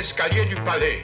l'escalier du palais.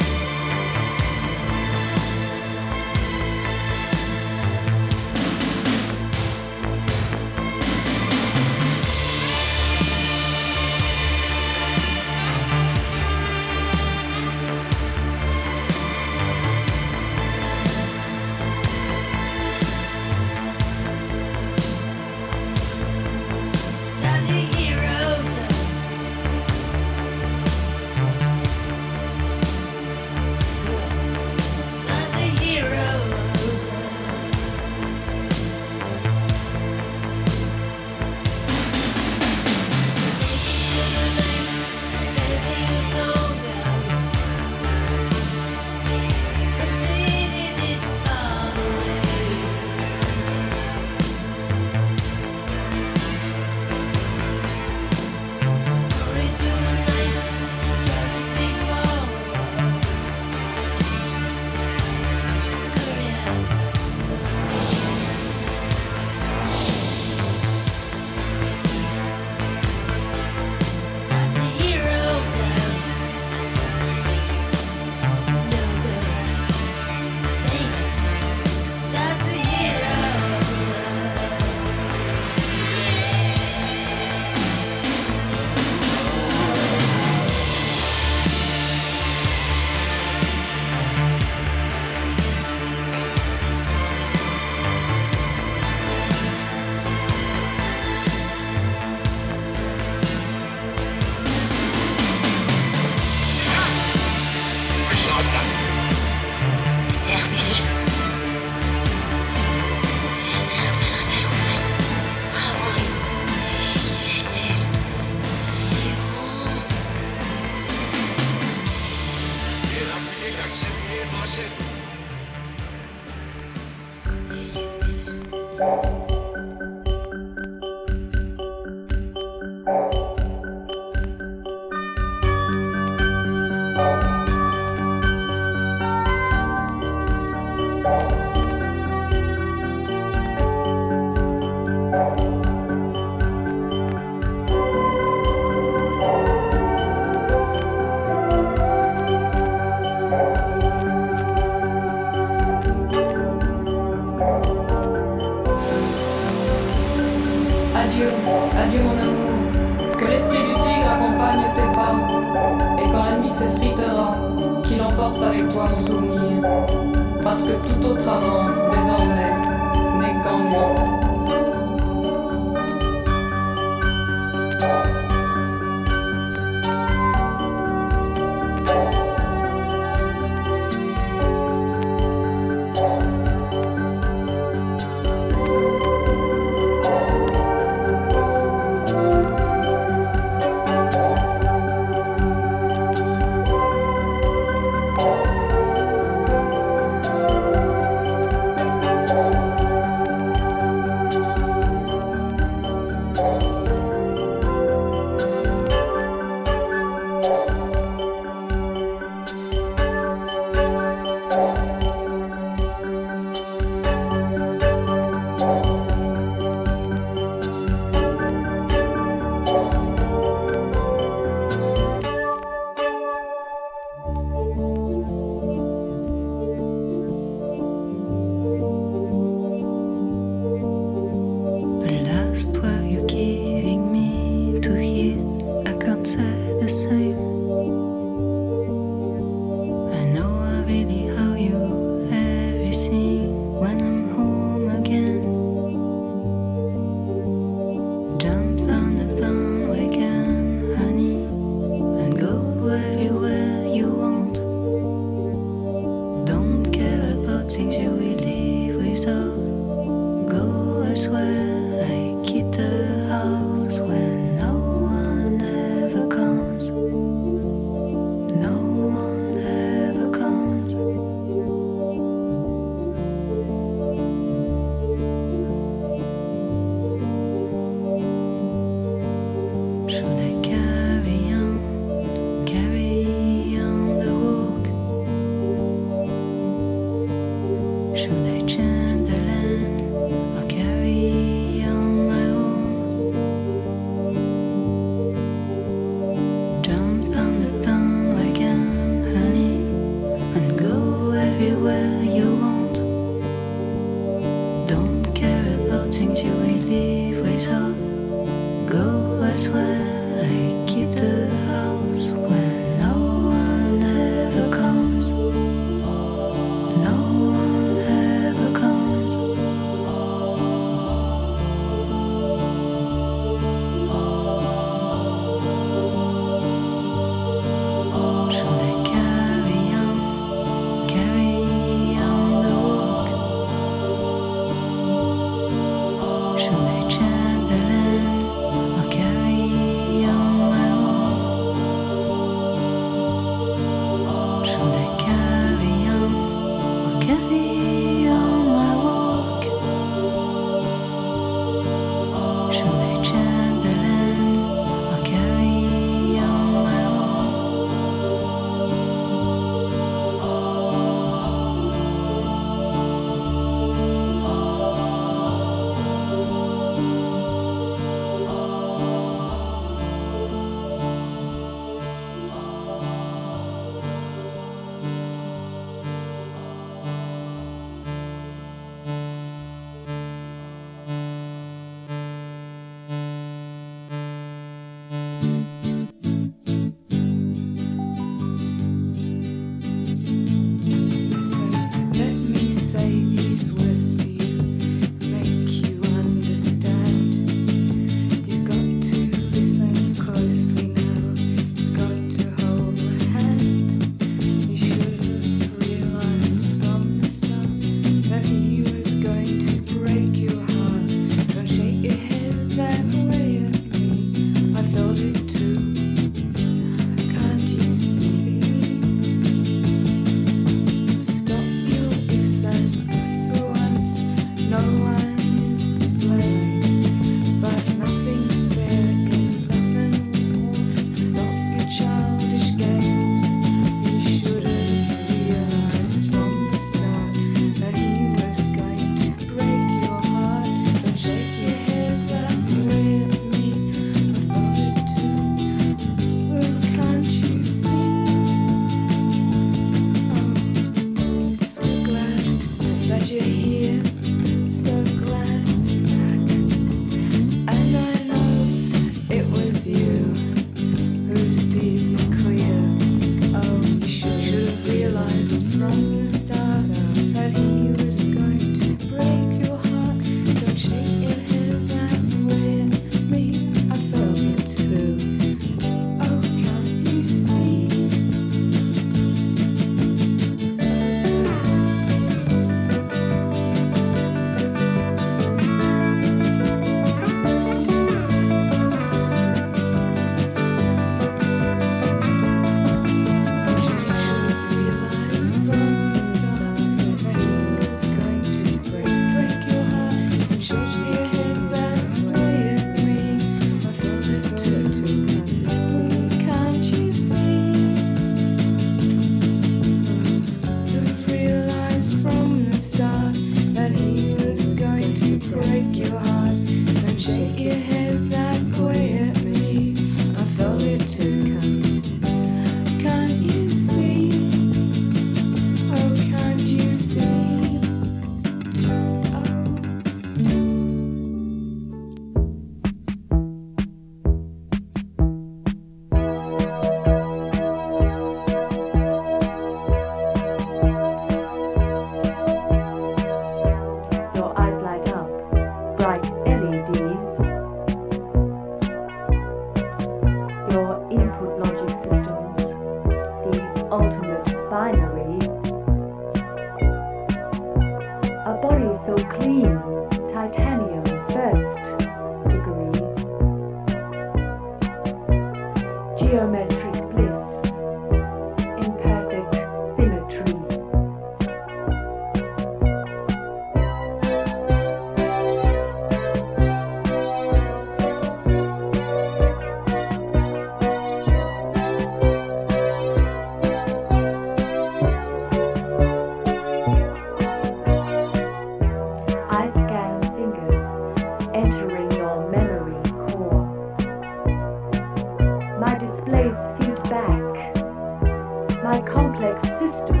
Complex systems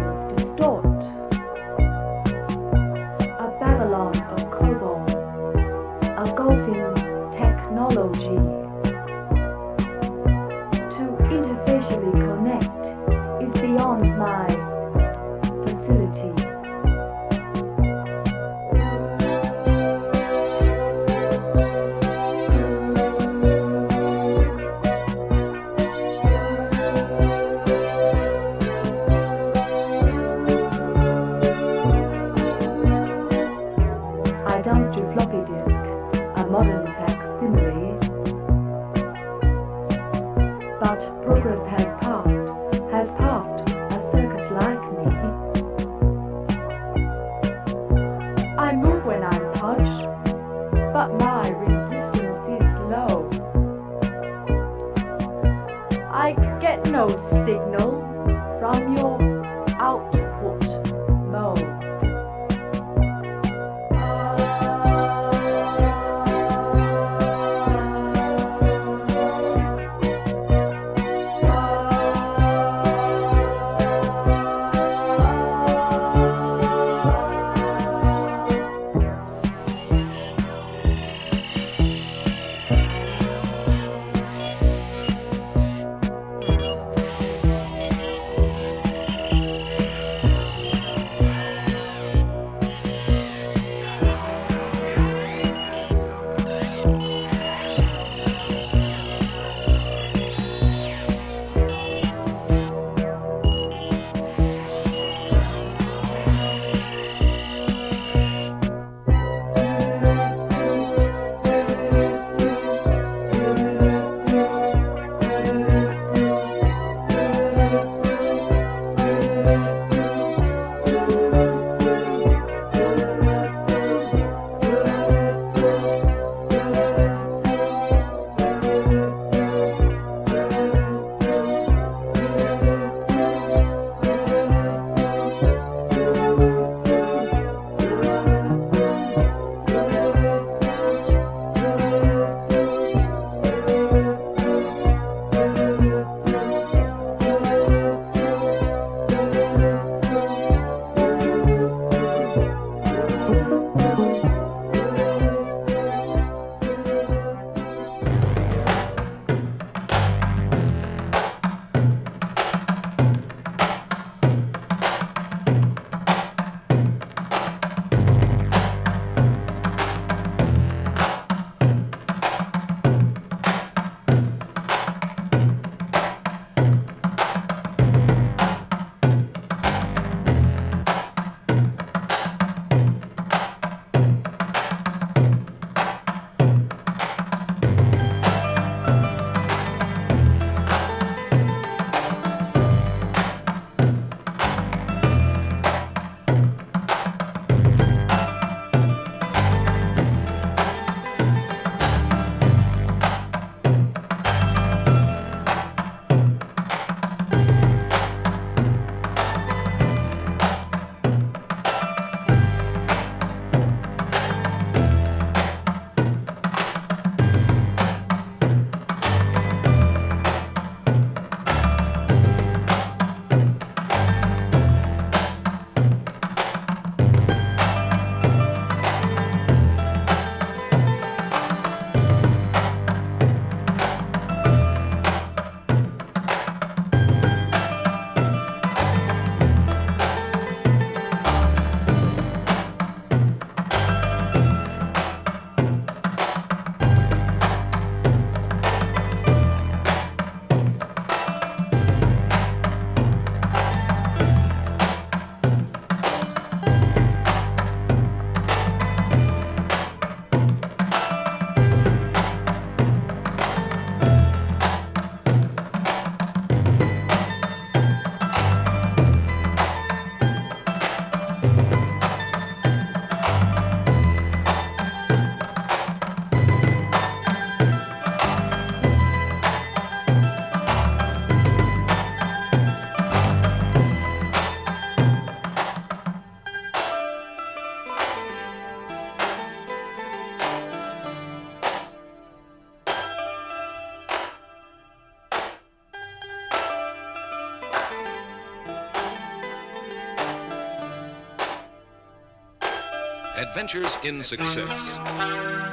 Adventures in Success.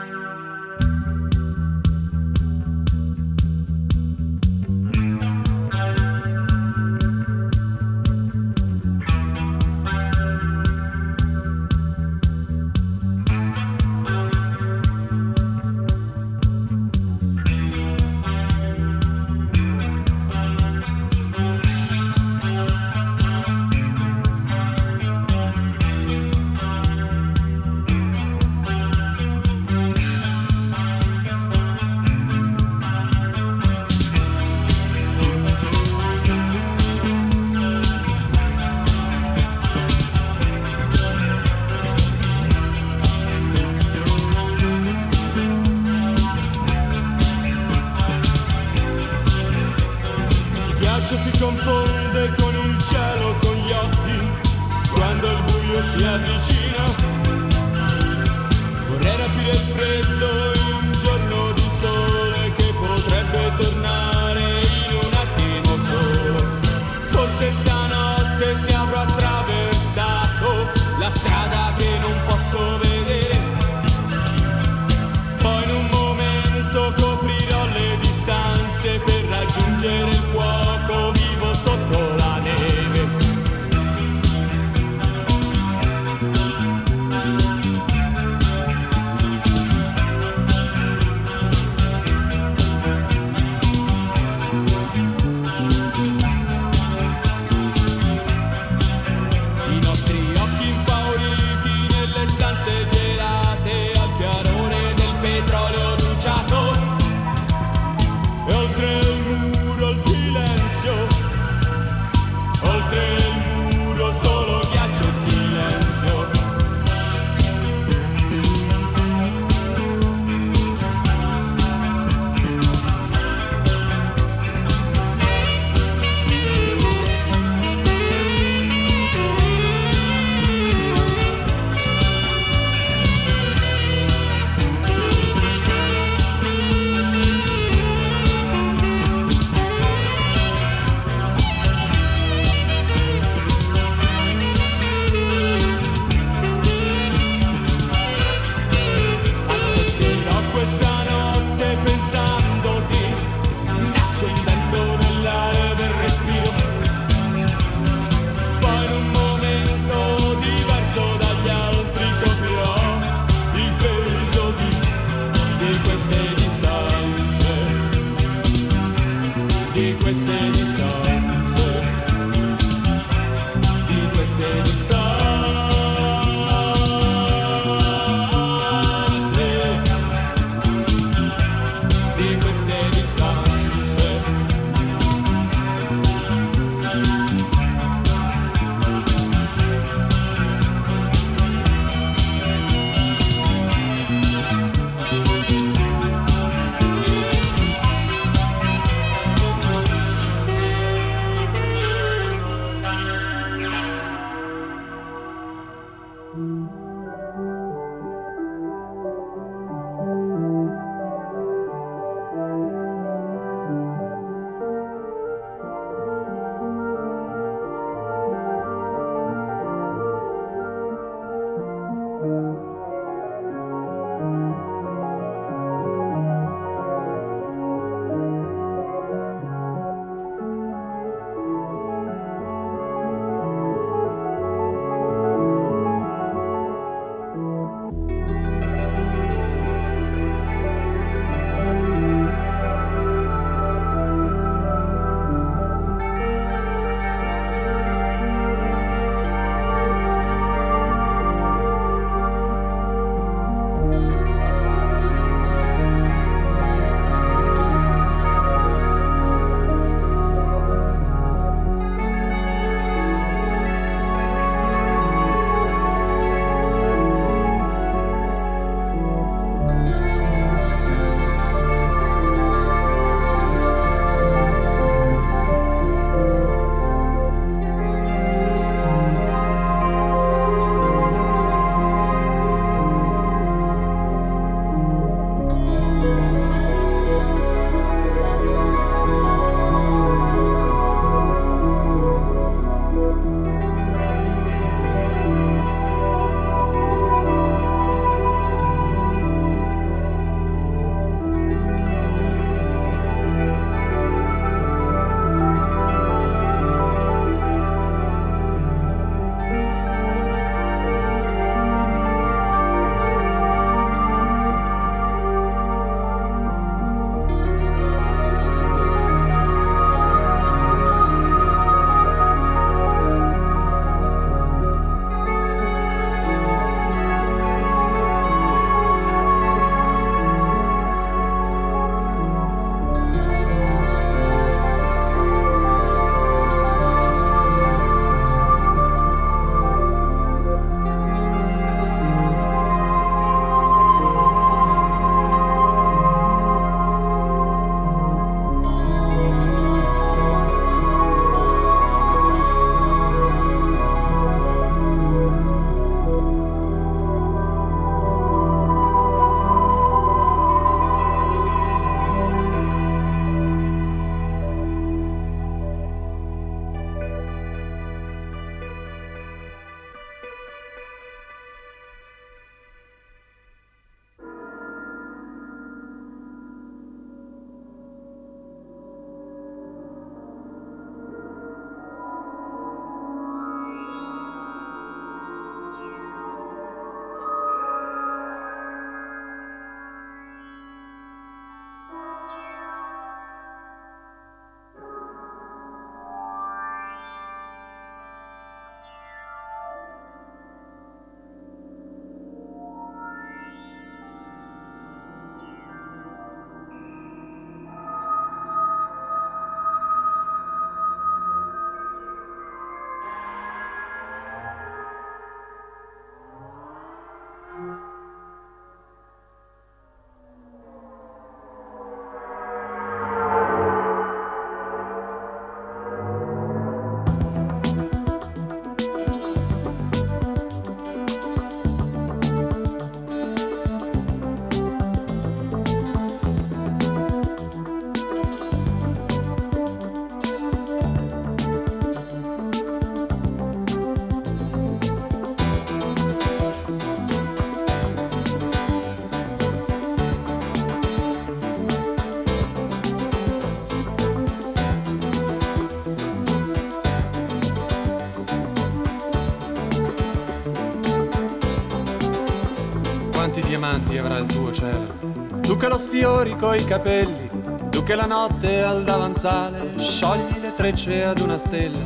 Tuo cielo. Tu che lo sfiori coi capelli, tu che la notte al davanzale sciogli le trecce ad una stella.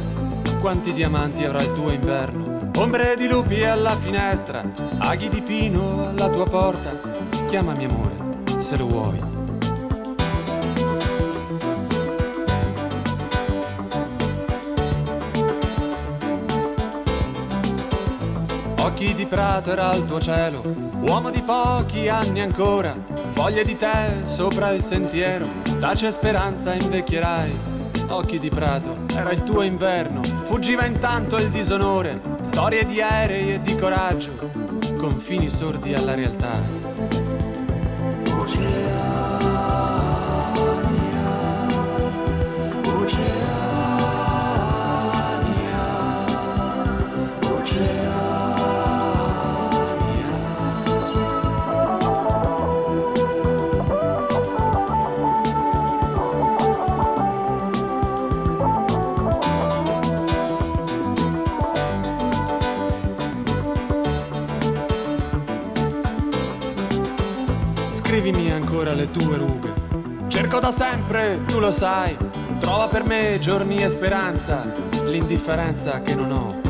Quanti diamanti avrà il tuo inverno? Ombre di lupi alla finestra, aghi di pino alla tua porta. Chiamami amore, se lo vuoi. Occhi di prato era il tuo cielo, uomo di pochi anni ancora, foglie di tè sopra il sentiero, tace speranza invecchierai. Occhi di prato era il tuo inverno, fuggiva intanto il disonore, storie di aerei e di coraggio, confini sordi alla realtà. Tue rughe. Cerco da sempre, tu lo sai. Trova per me giorni e speranza, l'indifferenza che non ho.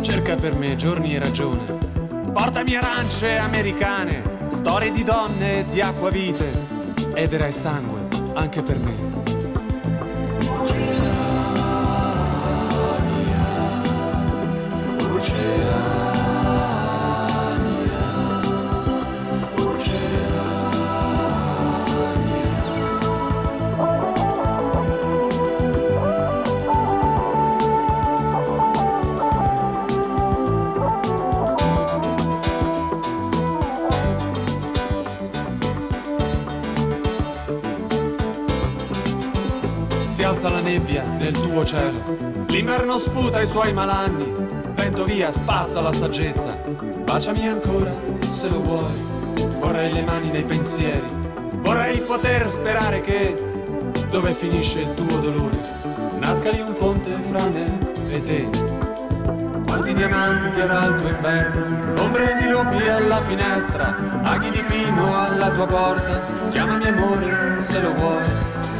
Cerca per me giorni e ragione. Portami arance americane, storie di donne di acquavite. Ed era il sangue anche per me. Nebbia nel tuo cielo, l'inverno sputa i suoi malanni, vento via, spazza la saggezza. Baciami ancora, se lo vuoi, vorrei le mani nei pensieri, vorrei poter sperare che, dove finisce il tuo dolore, nasca lì un ponte fra me e te. Quanti diamanti avrà il tuo inverno, ombre di lupi alla finestra, aghi di pino alla tua porta, chiamami amore se lo vuoi,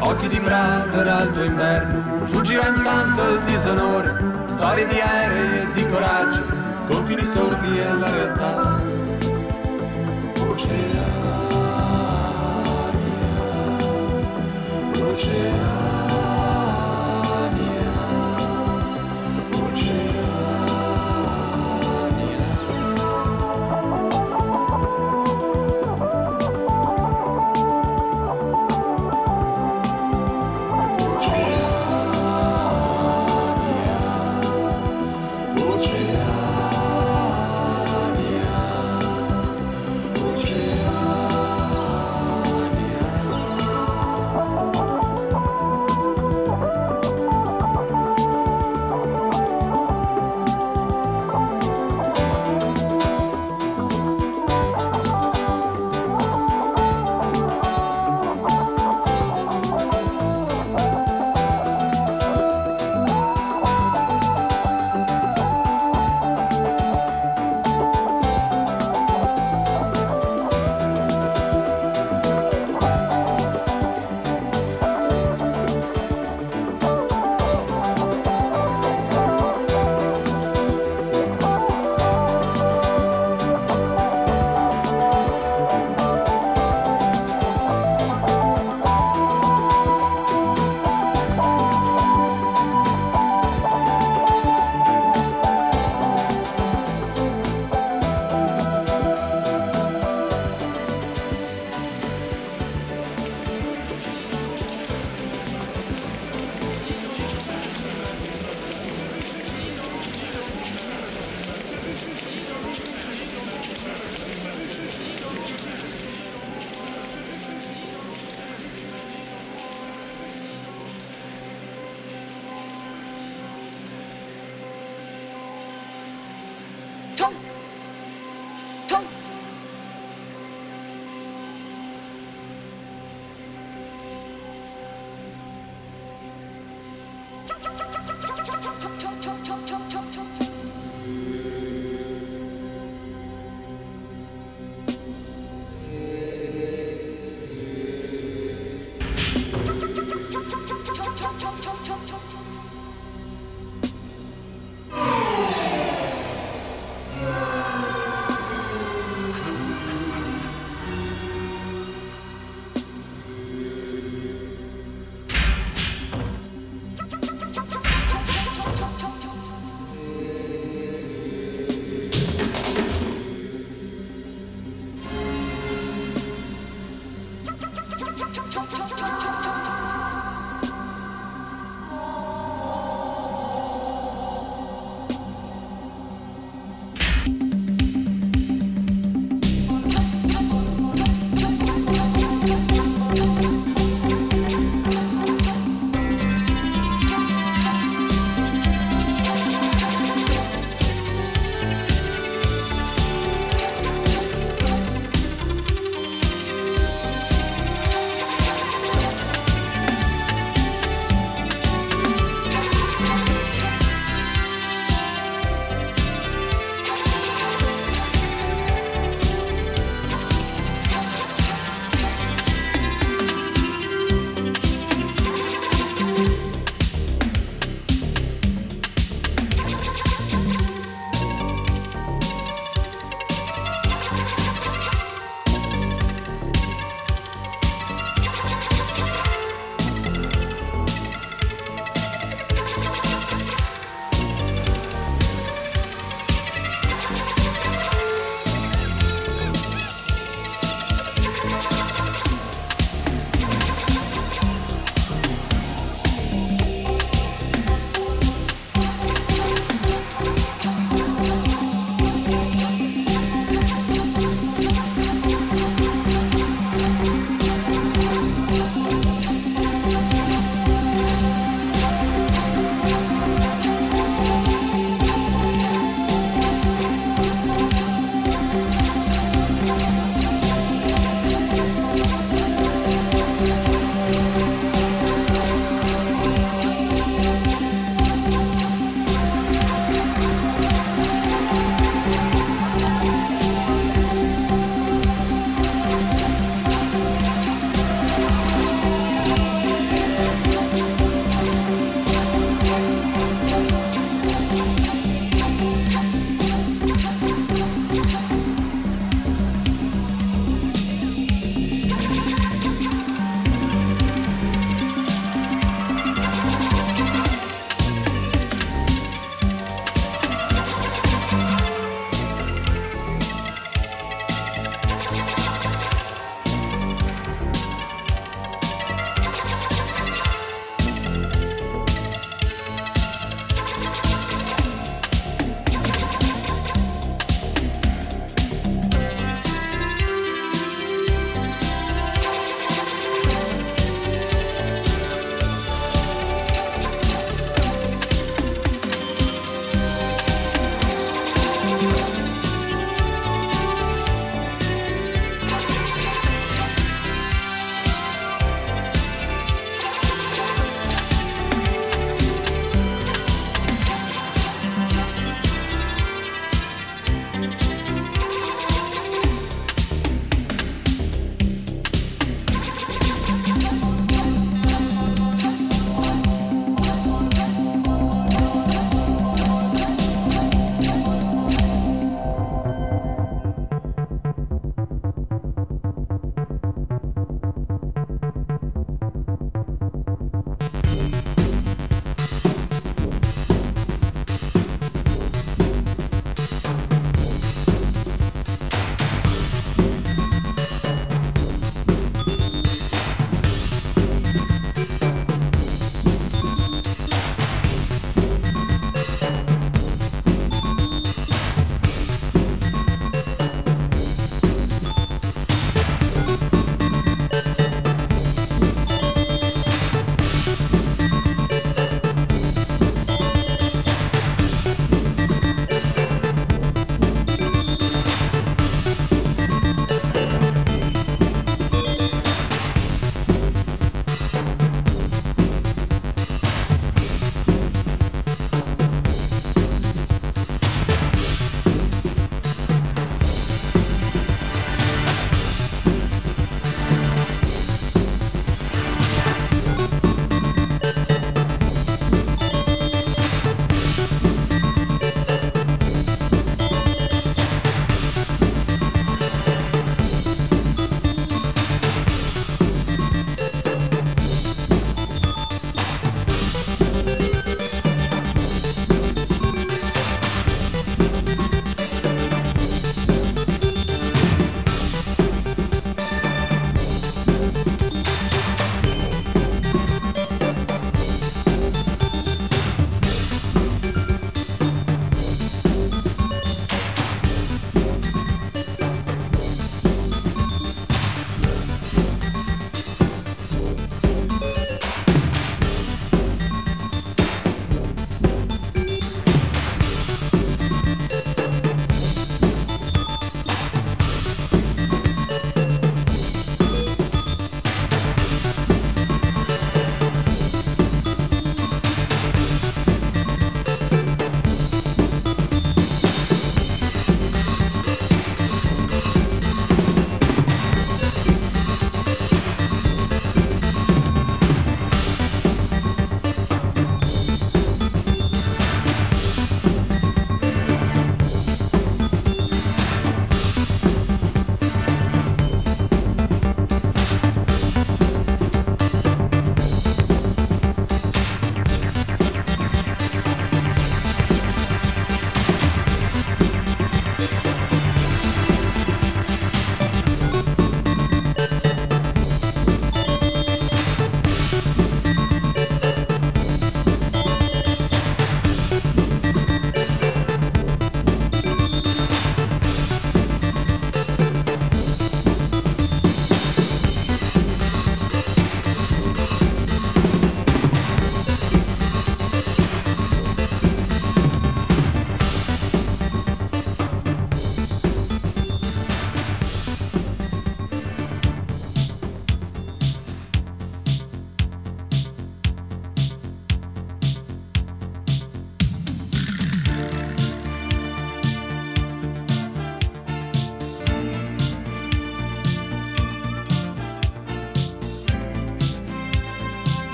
occhi di prato era il tuo inverno, fuggiva intanto il disonore, storie di aerei e di coraggio, confini sordi alla realtà. Oceania, Oceania,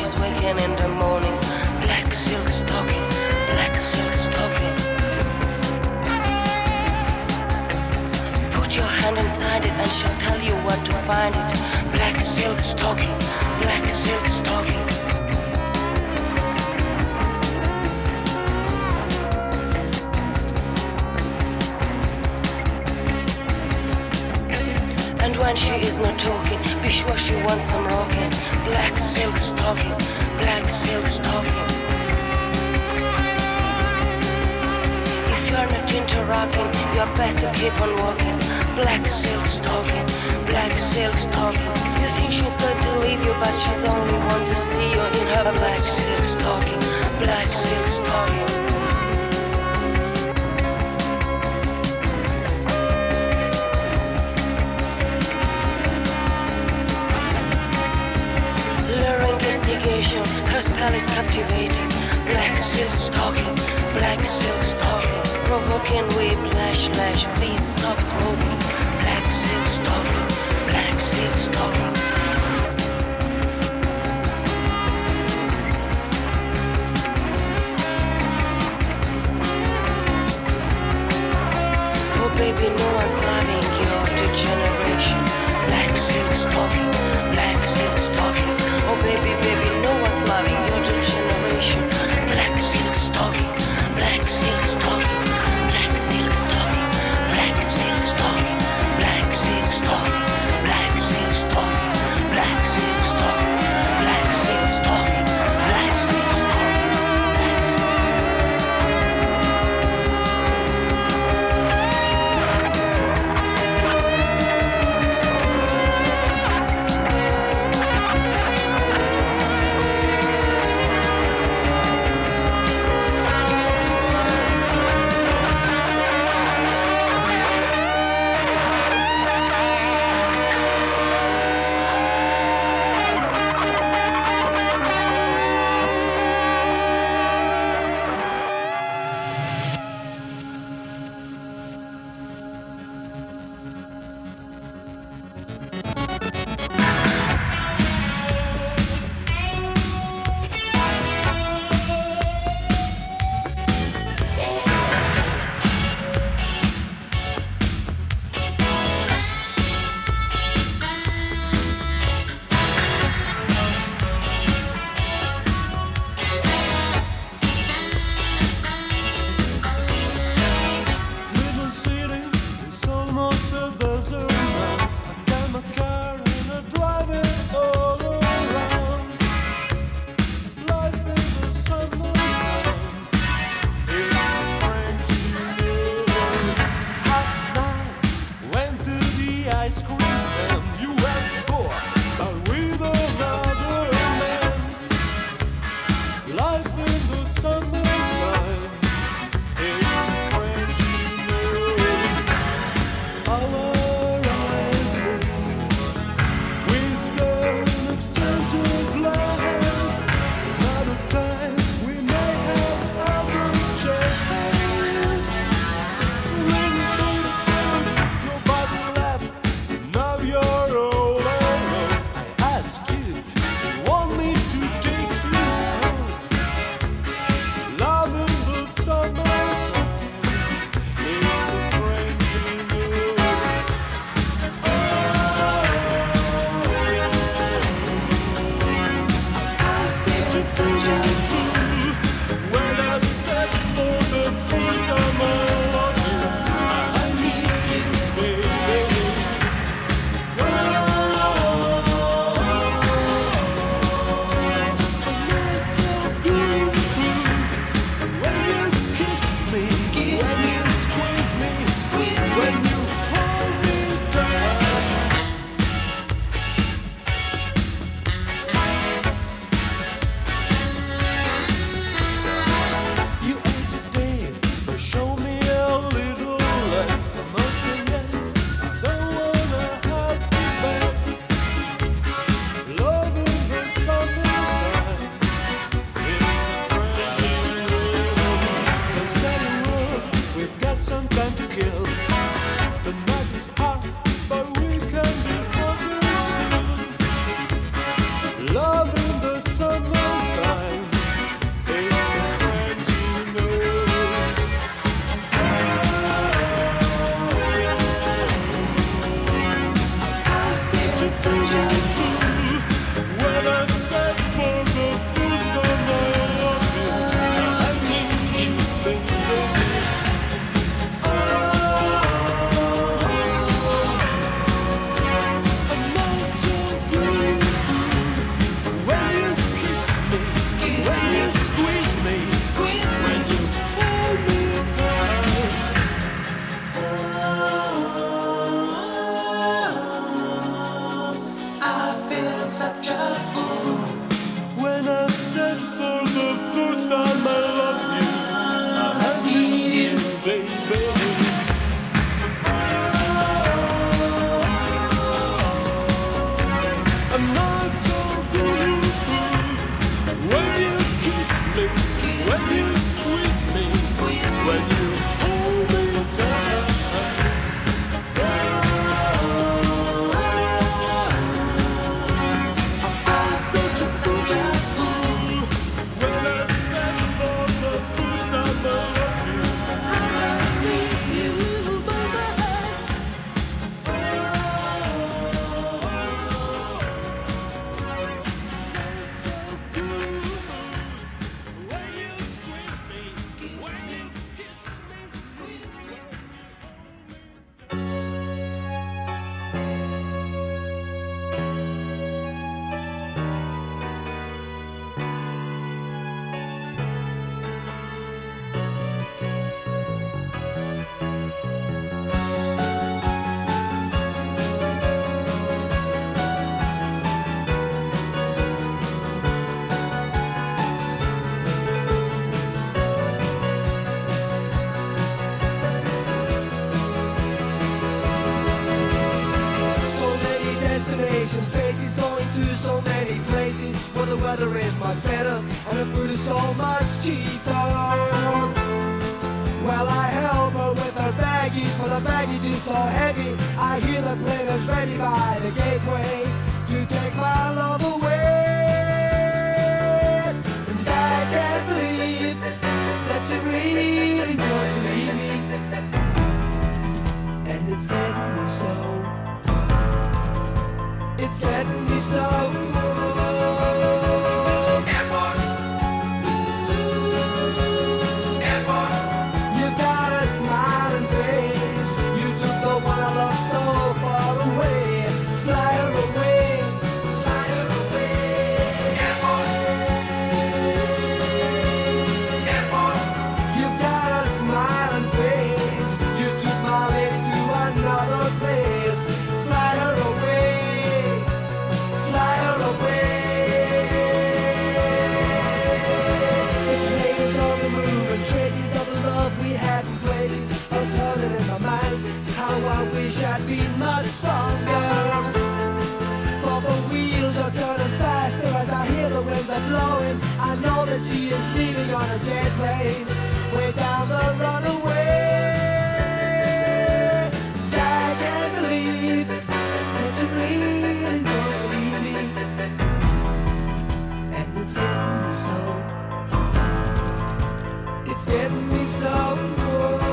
she's waking in the morning. Black silk stocking, black silk stocking. Put your hand inside it and she'll tell you where to find it. Black silk stocking, black silk stocking. And when she is not talking, be sure she wants some rocking. Black silk stocking, black silk stocking. If you're not into rocking, you're best to keep on walking. Black silk stocking, black silk stocking. You think she's going to leave you, but she's only want to see you in her black silk stocking, black silk stocking. Investigation, her spell is captivating. Black silk stocking, black silk stocking. Provoking whiplash, lash, lash. please stop smoking. Black silk stocking, black silk stocking. Oh baby, no one's loving your degeneration. Black silk stocking, black silk stocking. Oh baby, baby, todavía. going to so many places where the weather is much better and the food is so much cheaper. Well, I help her with her baggies, for the baggage is so heavy. I hear the players ready by the gateway to take my love away. And I can't believe that she really wants to leave me. And it's getting me so it's getting me so blowing. I know that she is leaving on a jet plane. Way down the runaway. I can't believe that you're bleeding, cause leave me. And it's getting me so. It's getting me so. Good.